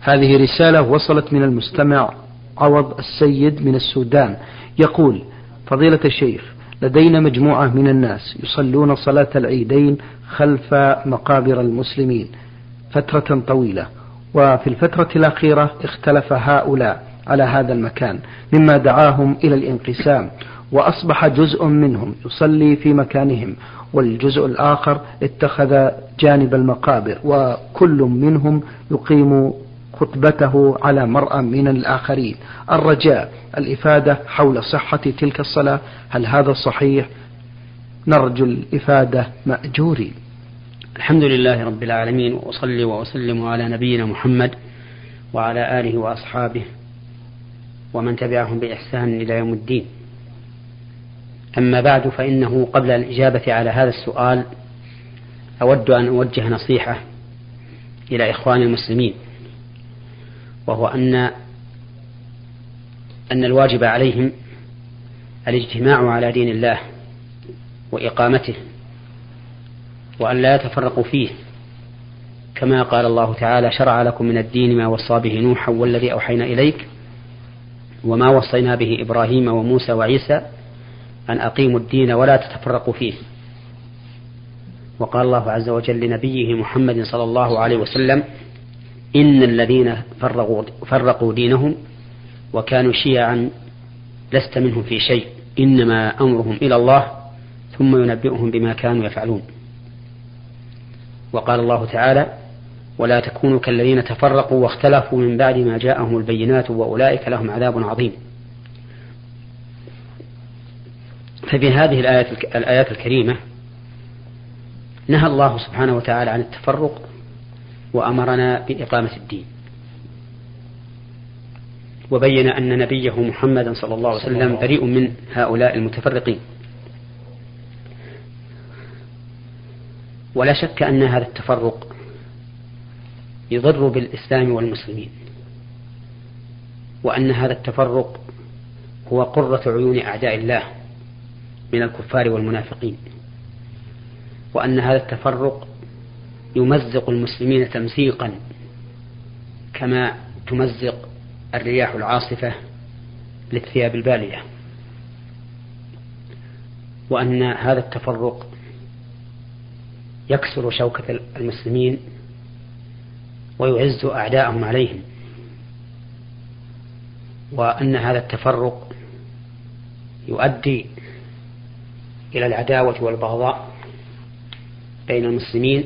هذه رسالة وصلت من المستمع عوض السيد من السودان. يقول فضيلة الشيخ لدينا مجموعة من الناس يصلون صلاة العيدين خلف مقابر المسلمين فترة طويلة وفي الفترة الأخيرة اختلف هؤلاء على هذا المكان مما دعاهم إلى الانقسام وأصبح جزء منهم يصلي في مكانهم والجزء الآخر اتخذ جانب المقابر وكل منهم يقيم خطبته على مرأى من الآخرين. الرجاء الإفادة حول صحة تلك الصلاة. هل هذا صحيح؟ نرجو الإفادة مأجورين. الحمد لله رب العالمين وأصلي وأسلم على نبينا محمد وعلى آله وأصحابه ومن تبعهم بإحسان إلى يوم الدين. أما بعد فإنه قبل الإجابة على هذا السؤال أود أن أوجه نصيحة إلى إخوان المسلمين وهو أن أن الواجب عليهم الاجتماع على دين الله وإقامته وأن لا يتفرقوا فيه كما قال الله تعالى شرع لكم من الدين ما وصى به نوحا والذي أوحينا إليك وما وصينا به إبراهيم وموسى وعيسى أن أقيموا الدين ولا تتفرقوا فيه. وقال الله عز وجل لنبيه محمد صلى الله عليه وسلم إن الذين فرقوا, فرقوا دينهم وكانوا شيعا لست منهم في شيء إنما أمرهم إلى الله ثم ينبئهم بما كانوا يفعلون. وقال الله تعالى ولا تكونوا كالذين تفرقوا واختلفوا من بعد ما جاءهم البينات وأولئك لهم عذاب عظيم. ففي هذه الآيات, الآيات الكريمة نهى الله سبحانه وتعالى عن التفرق وأمرنا بإقامة الدين. وبين أن نبيه محمدا صلى الله عليه وسلم. بريء من هؤلاء المتفرقين. ولا شك أن هذا التفرق يضر بالإسلام والمسلمين وأن هذا التفرق هو قرة عيون أعداء الله. من الكفار والمنافقين وأن هذا التفرق يمزق المسلمين تمزيقا كما تمزق الرياح العاصفة للثياب البالية. وأن هذا التفرق يكسر شوكة المسلمين ويعز أعداءهم عليهم. وأن هذا التفرق يؤدي إلى العداوة والبغضاء بين المسلمين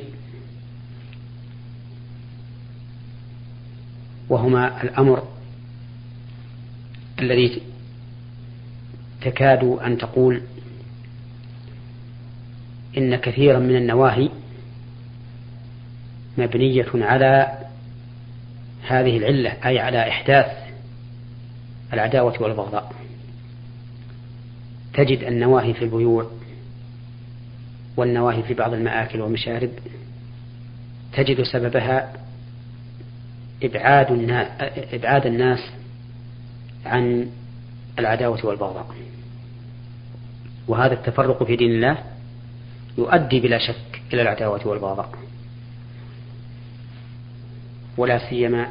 وهما الأمر الذي تكاد أن تقول إن كثيرا من النواهي مبنية على هذه العلة أي على إحداث العداوة والبغضاء. تجد النواهي في البيوع والنواهي في بعض المآكل والمشارب تجد سببها إبعاد الناس, إبعاد الناس عن العداوة والبغضاء. وهذا التفرق في دين الله يؤدي بلا شك إلى العداوة والبغضاء. ولا سيما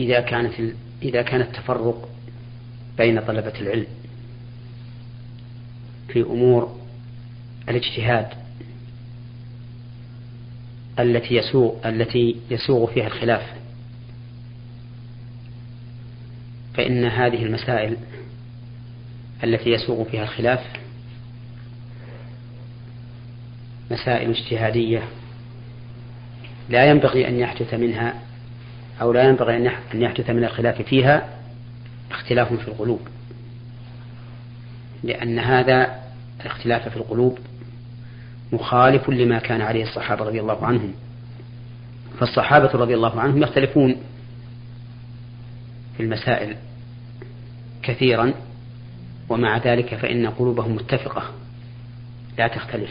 إذا كانت إذا كان التفرق بين طلبة العلم في أمور الاجتهاد التي يسوغ التي يسوغ فيها الخلاف. فإن هذه المسائل التي يسوغ فيها الخلاف مسائل اجتهادية لا ينبغي أن يحدث منها أو لا ينبغي أن يحدث من الخلاف فيها اختلاف في القلوب لأن هذا الاختلاف في القلوب مخالف لما كان عليه الصحابة رضي الله عنهم. فالصحابة رضي الله عنهم يختلفون في المسائل كثيرا ومع ذلك فإن قلوبهم متفقة. لا تختلف.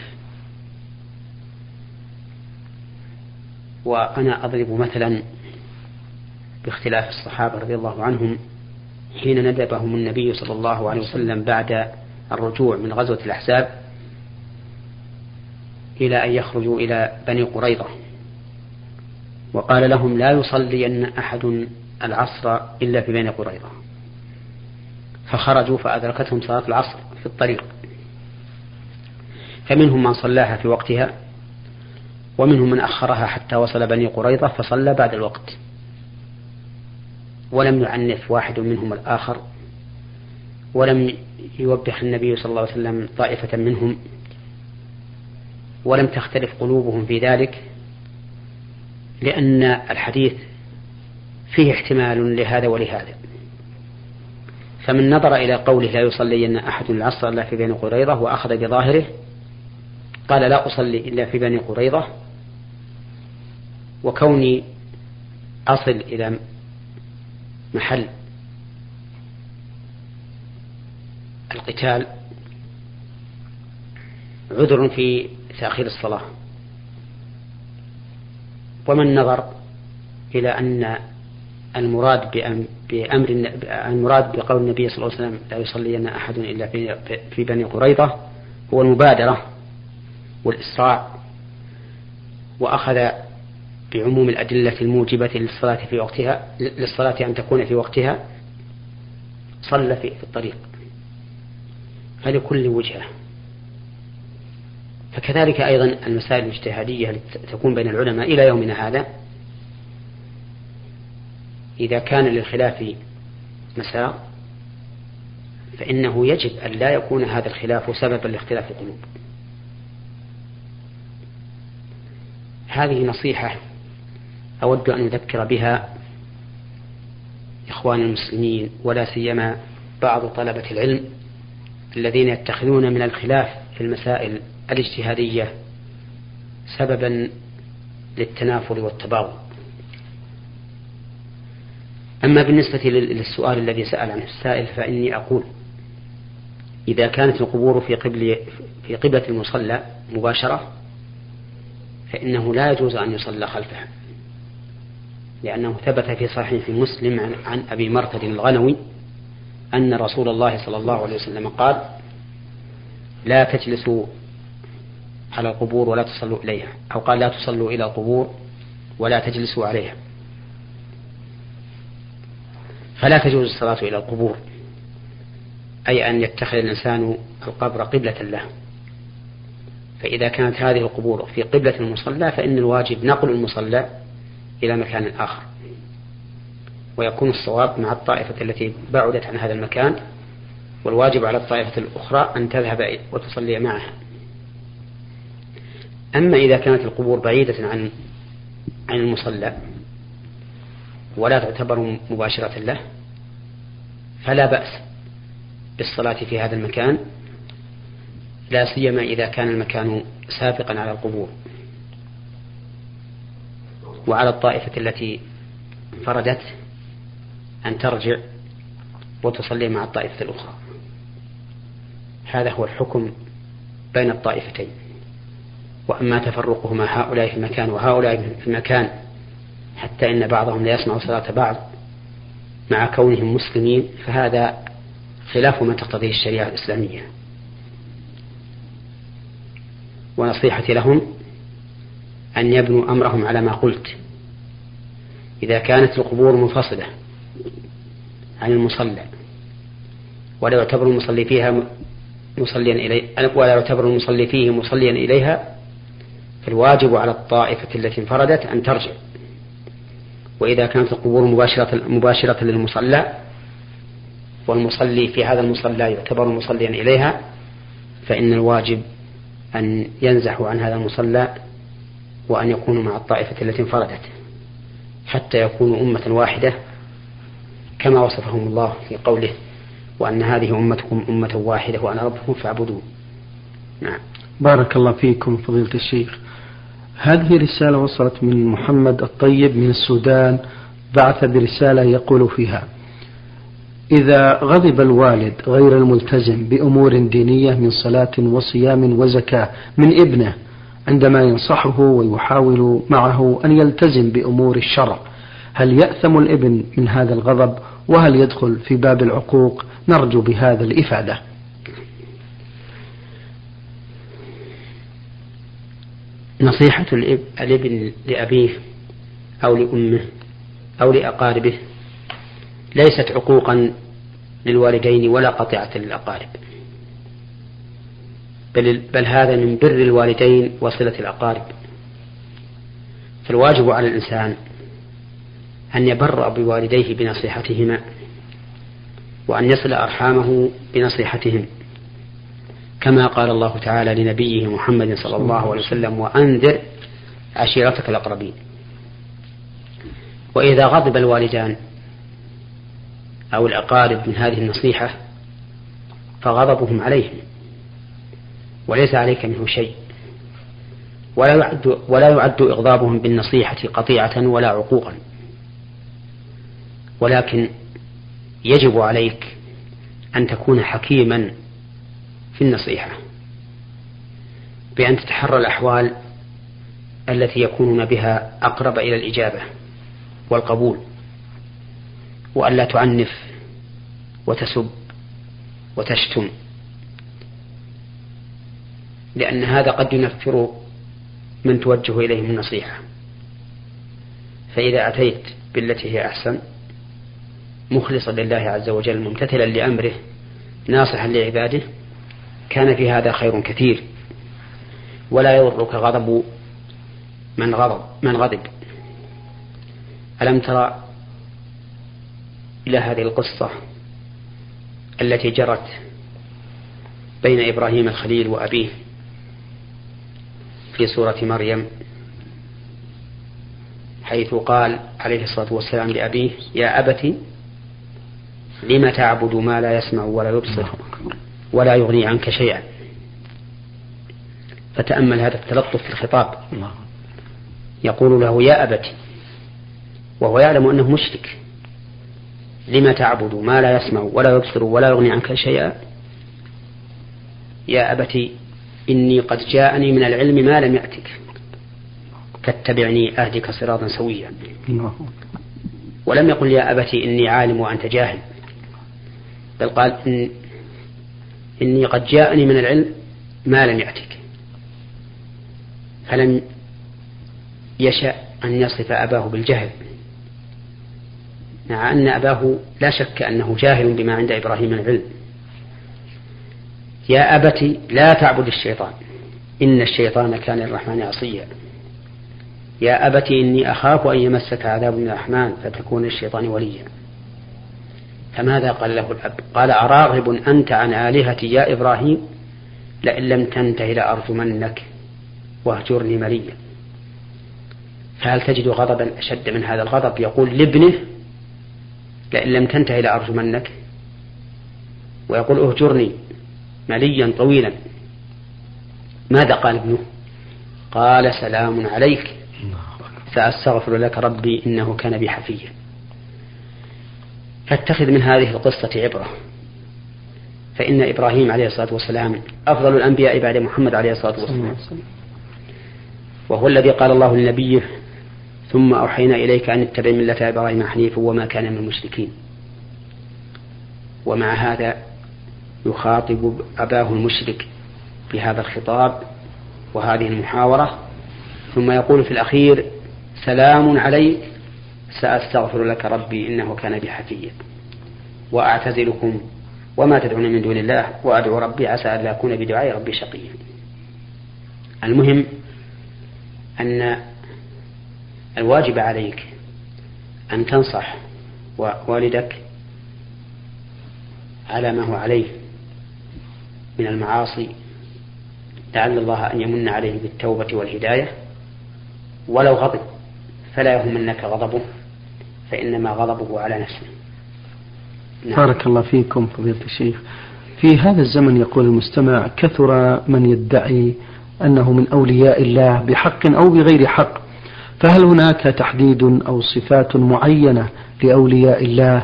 وأنا أضرب مثلا باختلاف الصحابة رضي الله عنهم حين ندبهم النبي صلى الله عليه وسلم بعد الرجوع من غزوة الأحزاب. إلى أن يخرجوا إلى بني قريظة. وقال لهم لا يصلين أحد العصر إلا في بني قريظة. فخرجوا فأدركتهم صلاة العصر في الطريق. فمنهم من صلاها في وقتها ومنهم من أخرها حتى وصل بني قريظة فصلى بعد الوقت. ولم يعنف واحد منهم الآخر ولم يوبخ النبي صلى الله عليه وسلم طائفة منهم. ولم تختلف قلوبهم في ذلك لأن الحديث فيه احتمال لهذا ولهذا. فمن نظر إلى قوله لا يصلين أحد العصر إلا في بني قريظة وأخذ بظاهره قال لا أصلي إلا في بني قريظة وكوني أصل إلى محل القتال عذر في تأخير الصلاة. ومن نظر إلى أن المراد بأمر المراد بقول النبي صلى الله عليه وسلم لا يصلين أحد إلا في بني قريظة هو المبادرة والإسراع وأخذ بعموم الأدلة الموجبة للصلاة في وقتها للصلاة أن تكون في وقتها صلى في الطريق. فلكل وجهة. فكذلك أيضا المسائل الاجتهادية تكون بين العلماء إلى يومنا هذا إذا كان للخلاف مساء فإنه يجب أن لا يكون هذا الخلاف سببا لاختلاف القلوب. هذه نصيحة أود أن أذكر بها إخوان المسلمين ولا سيما بعض طلبة العلم الذين يتخذون من الخلاف في المسائل الاجتهادية سببا للتنافر والتباغض. أما بالنسبة للسؤال الذي سأل عنه السائل فإني أقول إذا كانت القبور في قبل في قبلة المصلى مباشرة فإنه لا يجوز أن يصلى خلفها لأنه ثبت في صحيح مسلم عن, عن أبي مرثد الغنوي أن رسول الله صلى الله عليه وسلم قال لا تجلسوا على القبور ولا تصلوا إليها. أو قال لا تصلوا إلى القبور ولا تجلسوا عليها. فلا تجوز الصلاة إلى القبور. أي أن يتخذ الإنسان القبر قبلة له. فإذا كانت هذه القبور في قبلة المصلى فإن الواجب نقل المصلى إلى مكان آخر. ويكون الصواب مع الطائفة التي بعدت عن هذا المكان والواجب على الطائفة الأخرى أن تذهب وتصلي معها. أما إذا كانت القبور بعيدة عن عن المصلى ولا تعتبر مباشرة له فلا بأس بالصلاة في هذا المكان لا سيما إذا كان المكان سابقا على القبور وعلى الطائفة التي انفردت أن ترجع وتصلي مع الطائفة الأخرى. هذا هو الحكم بين الطائفتين. وأما تفرقهما هؤلاء في مكان وهؤلاء في مكان حتى إن بعضهم لا يسمع صلاة بعض مع كونهم مسلمين فهذا خلاف ما تقتضيه الشريعة الإسلامية. ونصيحتي لهم أن يبنوا أمرهم على ما قلت. إذا كانت القبور منفصلة عن المصلى ولا يعتبر المصلي فيها مصليا إليه ولا يعتبر المصلي فيه مصليا إليها فالواجب على الطائفة التي انفردت أن ترجع. وإذا كانت القبور مباشرة, مباشرة للمصلى والمصلي في هذا المصلى يعتبر مصليا إليها فإن الواجب أن ينزحوا عن هذا المصلى وأن يكونوا مع الطائفة التي انفردت حتى يكونوا أمة واحدة كما وصفهم الله في قوله وأن هذه أمتكم أمة واحدة وأنا ربكم فاعبدون نعم. بارك الله فيكم فضيلة الشيخ. هذه رسالة وصلت من محمد الطيب من السودان بعث برسالة يقول فيها إذا غضب الوالد غير الملتزم بأمور دينية من صلاة وصيام وزكاة من ابنه عندما ينصحه ويحاول معه أن يلتزم بأمور الشرع هل يأثم الابن من هذا الغضب؟ وهل يدخل في باب العقوق؟ نرجو بهذا الإفادة. نصيحة الإبن لأبيه أو لأمه أو لأقاربه ليست عقوقا للوالدين ولا قطيعة للأقارب. بل, بل هذا من بر الوالدين وصلة الأقارب. فالواجب على الإنسان أن يبر بوالديه بنصيحتهما وأن يصل أرحامه بنصيحتهم. كما قال الله تعالى لنبيه محمد صلى الله عليه وسلم وأنذر عشيرتك الأقربين. وإذا غضب الوالدان أو الأقارب من هذه النصيحة فغضبهم عليهم وليس عليك منه شيء. ولا يعد ولا يعد إغضابهم بالنصيحة قطيعة ولا عقوقا. ولكن يجب عليك أن تكون حكيما في النصيحة بأن تتحرى الأحوال التي يكونون بها أقرب إلى الإجابة والقبول وألا تعنف وتسب وتشتم لأن هذا قد ينفر من توجه إليهم النصيحة فإذا أتيت بالتي هي أحسن مخلصا لله عز وجل ممتثلا لأمره ناصحا لعباده كان في هذا خير كثير. ولا يضرك غضب من غضب من غضب. ألم ترى إلى هذه القصة التي جرت بين إبراهيم الخليل وأبيه في سورة مريم؟ حيث قال عليه الصلاة والسلام لأبيه يا أبت لم تعبد ما لا يسمع ولا يبصر؟ ولا يغني عنك شيئا. فتأمل هذا التلطف في الخطاب. يقول له يا أبت وهو يعلم أنه مشرك لم تعبد؟ ما لا يسمع ولا يبصر ولا يغني عنك شيئا. يا أبت إني قد جاءني من العلم ما لم يأتك. فاتبعني أهدك صراطا سويا. ولم يقل يا أبت إني عالم وأنت جاهل. بل قال إن إني قد جاءني من العلم ما لم يأتك. فلم يشأ أن يصف أباه بالجهل مع أن أباه لا شك أنه جاهل بما عند إبراهيم من العلم. يا أبت لا تعبد الشيطان. إن الشيطان كان للرحمن عصيا. يا أبت إني أخاف أن يمسك عذاب من الرحمن فتكون الشيطان وليا. فماذا قال له الأب؟ قال أراغب أنت عن آلهتي يا إبراهيم؟ لئن لم تنته لأرجمنك واهجرني مليا. فهل تجد غضبا أشد من هذا الغضب؟ يقول لابنه لئن لم تنته لأرجمنك. ويقول اهجرني مليا طويلا. ماذا قال ابنه؟ قال سلام عليك. سأستغفر لك ربي إنه كان بي حفيا. فاتخذ من هذه القصة عبرة. فإن إبراهيم عليه الصلاة والسلام أفضل الأنبياء بعد محمد عليه الصلاة والسلام. وهو الذي قال الله لنبيه ثم أوحينا إليك أن اتبع ملة إبراهيم حنيفا وما كان من المشركين. ومع هذا يخاطب أباه المشرك بهذا الخطاب وهذه المحاورة ثم يقول في الأخير سلام عليك سأستغفر لك ربي إنه كان بي حفيا. وأعتزلكم وما تدعون من دون الله وأدعو ربي عسى أن لا أكون بدعاء ربي شقيا. المهم أن الواجب عليك أن تنصح والدك على ما هو عليه من المعاصي لعل الله أن يمن عليه بالتوبة والهداية. ولو غضب فلا يهمنك غضبه. فإنما غضبه على نفسه. نعم. بارك الله فيكم فضيلة الشيخ. في هذا الزمن يقول المستمع كثر من يدعي أنه من أولياء الله بحق أو بغير حق فهل هناك تحديد أو صفات معينة لأولياء الله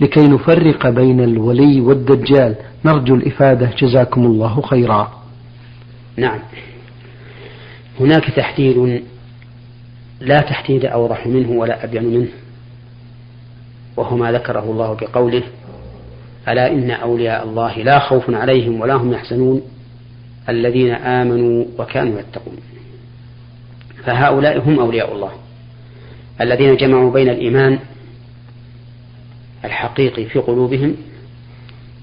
لكي نفرق بين الولي والدجال؟ نرجو الإفادة. جزاكم الله خيرا. نعم. هناك تحديد لا تحديد أوضح منه ولا أبين منه. وهو ما ذكره الله بقوله ألا إن أولياء الله لا خوف عليهم ولا هم يحزنون الذين آمنوا وكانوا يتقون. فهؤلاء هم أولياء الله الذين جمعوا بين الإيمان الحقيقي في قلوبهم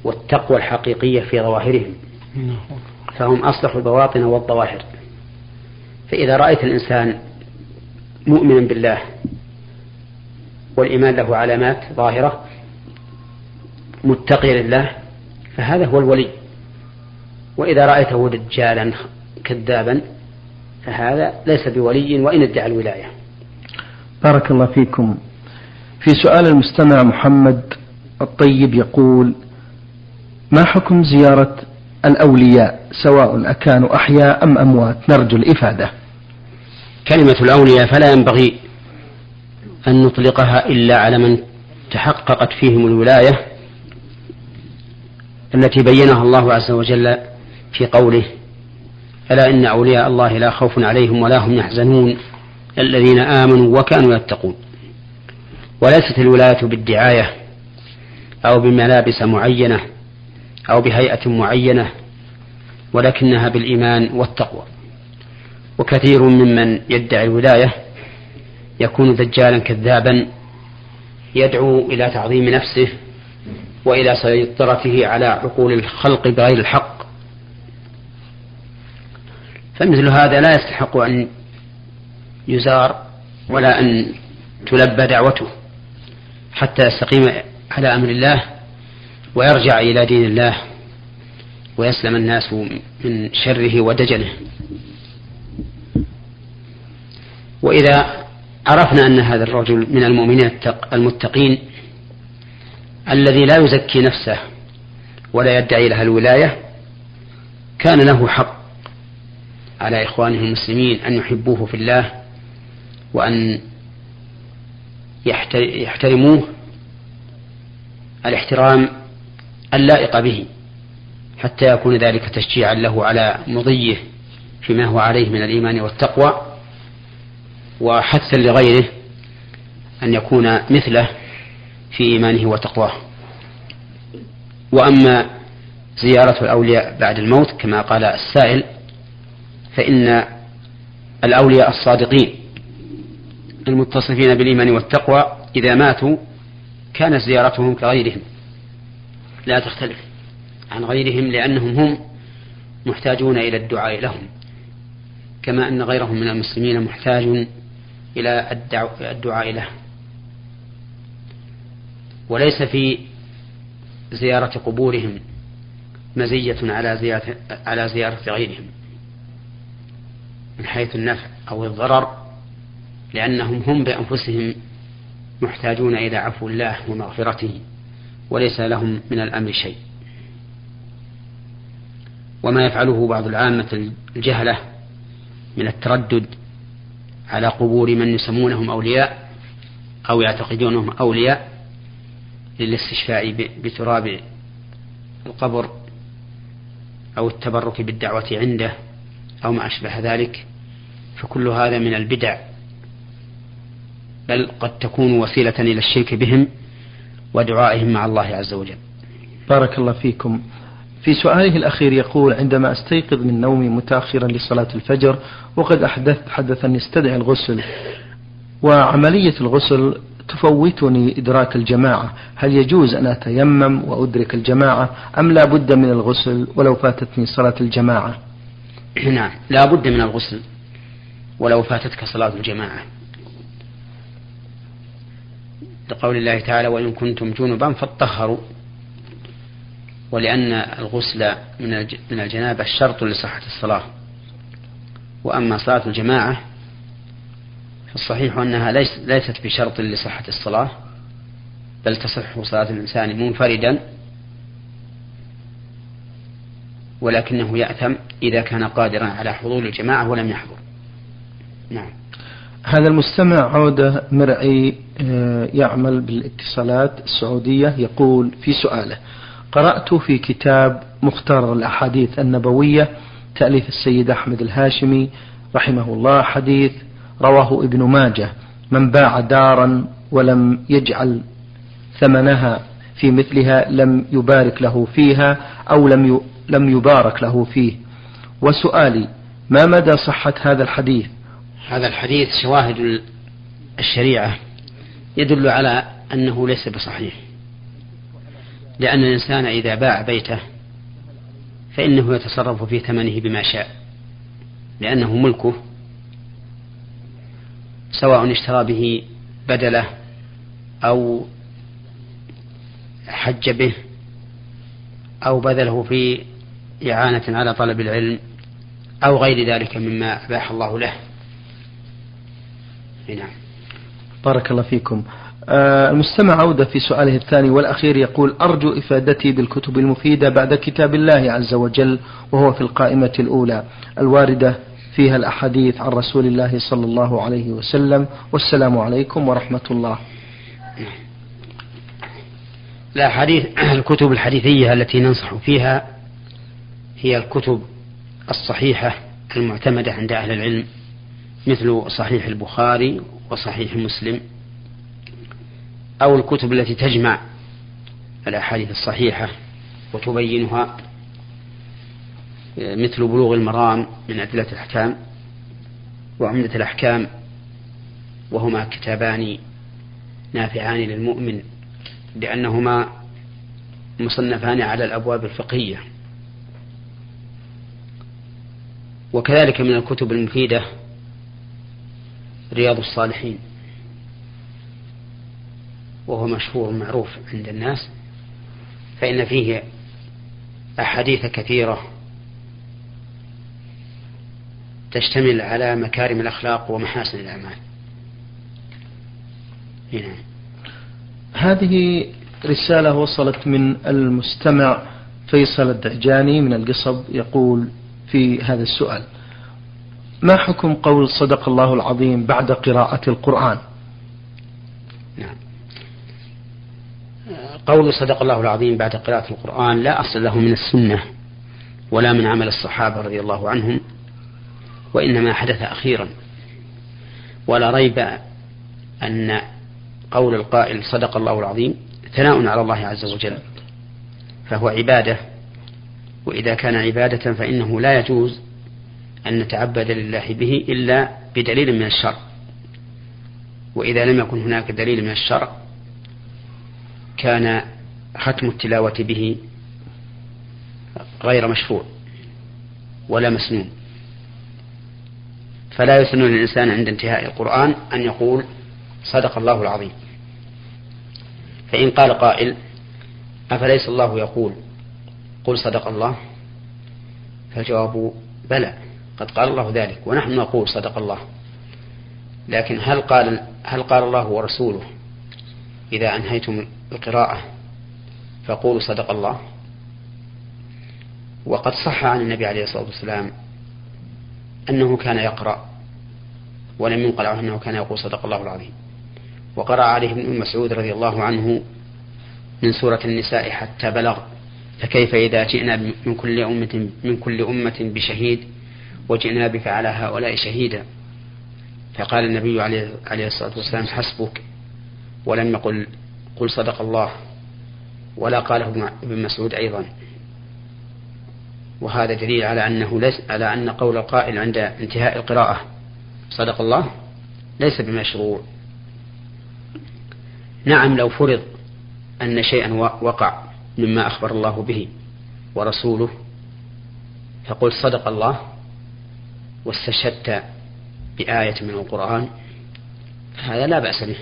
والتقوى الحقيقية في ظواهرهم. فهم أصلح البواطن والظواهر. فإذا رأيت الإنسان مؤمنا بالله والإيمان له علامات ظاهرة متقيا لله فهذا هو الولي. وإذا رأيته دجالا كذابا فهذا ليس بولي وإن ادعى الولاية. بارك الله فيكم. في سؤال المستمع محمد الطيب يقول ما حكم زيارة الأولياء سواء أكانوا أحياء أم أموات؟ نرجو الإفادة. كلمة الأولياء فلا ينبغي أن نطلقها إلا على من تحققت فيهم الولاية التي بينها الله عز وجل في قوله ألا إن أولياء الله لا خوف عليهم ولا هم يحزنون الذين آمنوا وكانوا يتقون. وليست الولاية بالدعاية أو بملابس معينة أو بهيئة معينة ولكنها بالإيمان والتقوى. وكثير ممن يدعي الولاية يكون دجالا كذابا يدعو إلى تعظيم نفسه وإلى سيطرته على عقول الخلق بغير الحق. فمثل هذا لا يستحق أن يزار ولا أن تلبى دعوته حتى يستقيم على أمر الله ويرجع إلى دين الله ويسلم الناس من شره ودجنه وإذا عرفنا أن هذا الرجل من المؤمنين المتقين الذي لا يزكي نفسه ولا يدعي لها الولاية كان له حق على إخوانه المسلمين أن يحبوه في الله وأن يحترموه الاحترام اللائق به حتى يكون ذلك تشجيعا له على مضيه فيما هو عليه من الإيمان والتقوى. وحثا لغيره أن يكون مثله في إيمانه وتقواه. وأما زيارة الأولياء بعد الموت كما قال السائل فإن الأولياء الصادقين المتصفين بالإيمان والتقوى إذا ماتوا كانت زيارتهم كغيرهم. لا تختلف عن غيرهم لأنهم هم محتاجون إلى الدعاء لهم كما أن غيرهم من المسلمين محتاج إلى الدعاء له. وليس في زيارة قبورهم مزية على زيارة على زيارة غيرهم من حيث النفع أو الضرر لأنهم هم بأنفسهم محتاجون إلى عفو الله ومغفرته وليس لهم من الأمر شيء. وما يفعله بعض العامة الجهلة من التردد على قبور من يسمونهم أولياء أو يعتقدونهم أولياء للاستشفاء بتراب القبر أو التبرك بالدعوة عنده أو ما أشبه ذلك. فكل هذا من البدع. بل قد تكون وسيلة إلى الشرك بهم ودعائهم مع الله عز وجل. بارك الله فيكم. في سؤاله الأخير يقول عندما أستيقظ من نومي متأخرا لصلاة الفجر وقد أحدثت حدثا يستدعي الغسل وعملية الغسل تفوتني إدراك الجماعة. هل يجوز أن أتيمم وأدرك الجماعة أم لا بد من الغسل ولو فاتتني صلاة الجماعة؟ نعم لا بد من الغسل ولو فاتتك صلاة الجماعة. لقول الله تعالى وإن كنتم جنبا فاطهروا. ولأن الغسل من الجنابة شرط لصحة الصلاة. وأما صلاة الجماعة فالصحيح أنها ليست بشرط لصحة الصلاة بل تصح صلاة الإنسان منفردا ولكنه يأثم إذا كان قادرا على حضور الجماعة ولم يحضر. نعم. هذا المستمع عودة مرعي آه، يعمل بالاتصالات السعودية يقول في سؤاله قرأت في كتاب مختار الأحاديث النبوية تأليف السيد أحمد الهاشمي رحمه الله حديث رواه ابن ماجه من باع دارا ولم يجعل ثمنها في مثلها لم يبارك له فيها أو لم لم يبارك له فيه. وسؤالي ما مدى صحة هذا الحديث؟ هذا الحديث شواهد الشريعة يدل على أنه ليس بصحيح. لأن الإنسان إذا باع بيته فإنه يتصرف في ثمنه بما شاء لأنه ملكه سواء اشترى به بدله أو حج به أو بذله في إعانة على طلب العلم أو غير ذلك مما أباح الله له. نعم. بارك الله فيكم. المستمع عودة في سؤاله الثاني والأخير يقول أرجو إفادتي بالكتب المفيدة بعد كتاب الله عز وجل وهو في القائمة الأولى. الواردة فيها الأحاديث عن رسول الله صلى الله عليه وسلم. والسلام عليكم ورحمة الله. لا حديث الكتب الحديثية التي ننصح فيها هي الكتب الصحيحة المعتمدة عند أهل العلم مثل صحيح البخاري وصحيح مسلم. أو الكتب التي تجمع الأحاديث الصحيحة وتبينها مثل بلوغ المرام من أدلة الأحكام وعمدة الأحكام وهما كتابان نافعان للمؤمن لأنهما مصنفان على الأبواب الفقهية. وكذلك من الكتب المفيدة رياض الصالحين. وهو مشهور معروف عند الناس فإن فيه أحاديث كثيرة تشتمل على مكارم الأخلاق ومحاسن الأعمال. هنا. هذه رسالة وصلت من المستمع فيصل الدهجاني من القصب يقول في هذا السؤال ما حكم قول صدق الله العظيم بعد قراءة القرآن؟ نعم. قول صدق الله العظيم بعد قراءة القرآن لا أصل له من السنة ولا من عمل الصحابة رضي الله عنهم وإنما حدث أخيرا. ولا ريب أن قول القائل صدق الله العظيم ثناء على الله عز وجل فهو عبادة. وإذا كان عبادة فإنه لا يجوز أن نتعبد لله به إلا بدليل من الشرع. وإذا لم يكن هناك دليل من الشرع كان ختم التلاوة به غير مشروع ولا مسنون. فلا يسن للإنسان عند انتهاء القرآن أن يقول صدق الله العظيم. فإن قال قائل أفليس الله يقول قل صدق الله؟ فالجواب بلى قد قال الله ذلك ونحن نقول صدق الله. لكن هل قال هل قال الله ورسوله إذا أنهيتم القراءة. فقولوا صدق الله. وقد صح عن النبي عليه الصلاة والسلام أنه كان يقرأ ولم ينقل عنه أنه كان يقول صدق الله العظيم. وقرأ عليه ابن مسعود رضي الله عنه من سورة النساء حتى بلغ فكيف إذا جئنا من كل أمة من كل أمة بشهيد وجئنا بك على هؤلاء شهيدا؟ فقال النبي عليه الصلاة والسلام حسبك. ولم يقل قل صدق الله ولا قاله ابن مسعود أيضا. وهذا دليل على أنه ليس على أن قول القائل عند انتهاء القراءة صدق الله ليس بمشروع. نعم لو فرض أن شيئا وقع مما أخبر الله به ورسوله فقل صدق الله واستشهدت بآية من القرآن هذا لا بأس به.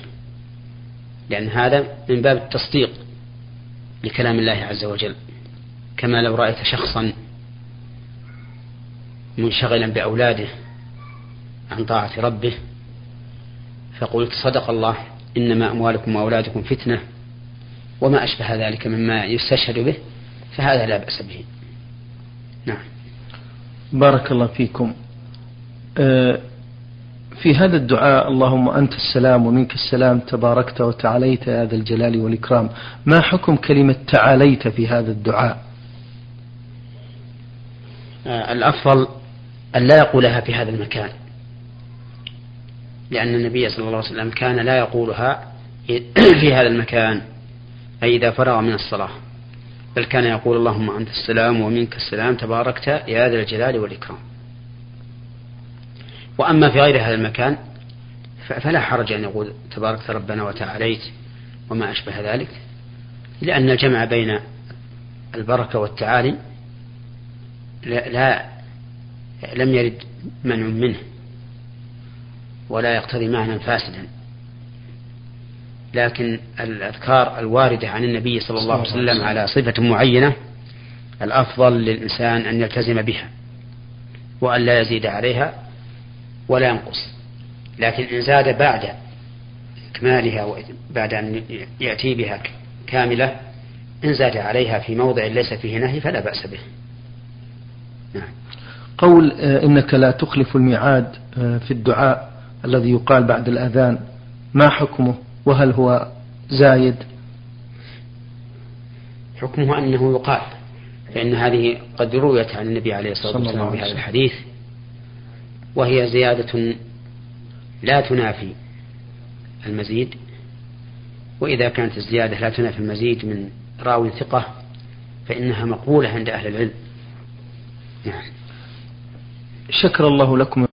لأن هذا من باب التصديق لكلام الله عز وجل. كما لو رأيت شخصا منشغلا بأولاده عن طاعة ربه فقلت صدق الله إنما أموالكم وأولادكم فتنة وما أشبه ذلك مما يستشهد به فهذا لا بأس به. نعم. بارك الله فيكم. آه، في هذا الدعاء اللهم أنت السلام ومنك السلام تباركت وتعاليت يا ذا الجلال والإكرام. ما حكم كلمة تعاليت في هذا الدعاء؟ آه، الأفضل أن لا يقولها في هذا المكان. لأن النبي صلى الله عليه وسلم كان لا يقولها في هذا المكان أي إذا فرغ من الصلاة. بل كان يقول اللهم أنت السلام ومنك السلام تباركت يا ذا الجلال والإكرام. وأما في غير هذا المكان فلا حرج أن يقول تباركت ربنا وتعاليت وما أشبه ذلك لأن الجمع بين البركة والتعالي لا, لا لم يرد منع منه ولا يقتضي معنى فاسدا. لكن الأذكار الواردة عن النبي صلى الله عليه وسلم على صفة معينة الأفضل للإنسان أن يلتزم بها وأن لا يزيد عليها ولا ينقص. لكن إن زاد بعد إكمالها بعد أن يأتي بها كاملة إن زاد عليها في موضع ليس فيه نهي فلا بأس به. نعم. قول آه، إنك لا تخلف الميعاد آه، في الدعاء الذي يقال بعد الأذان ما حكمه؟ وهل هو زايد؟ حكمه أنه يقال فإن هذه قد رويت عن النبي عليه الصلاة والسلام في هذا الحديث. وهي زيادة لا تنافي المزيد وإذا كانت الزيادة لا تنافي المزيد من راوي ثقة فإنها مقبولة عند أهل العلم. نعم. شكر الله لكم.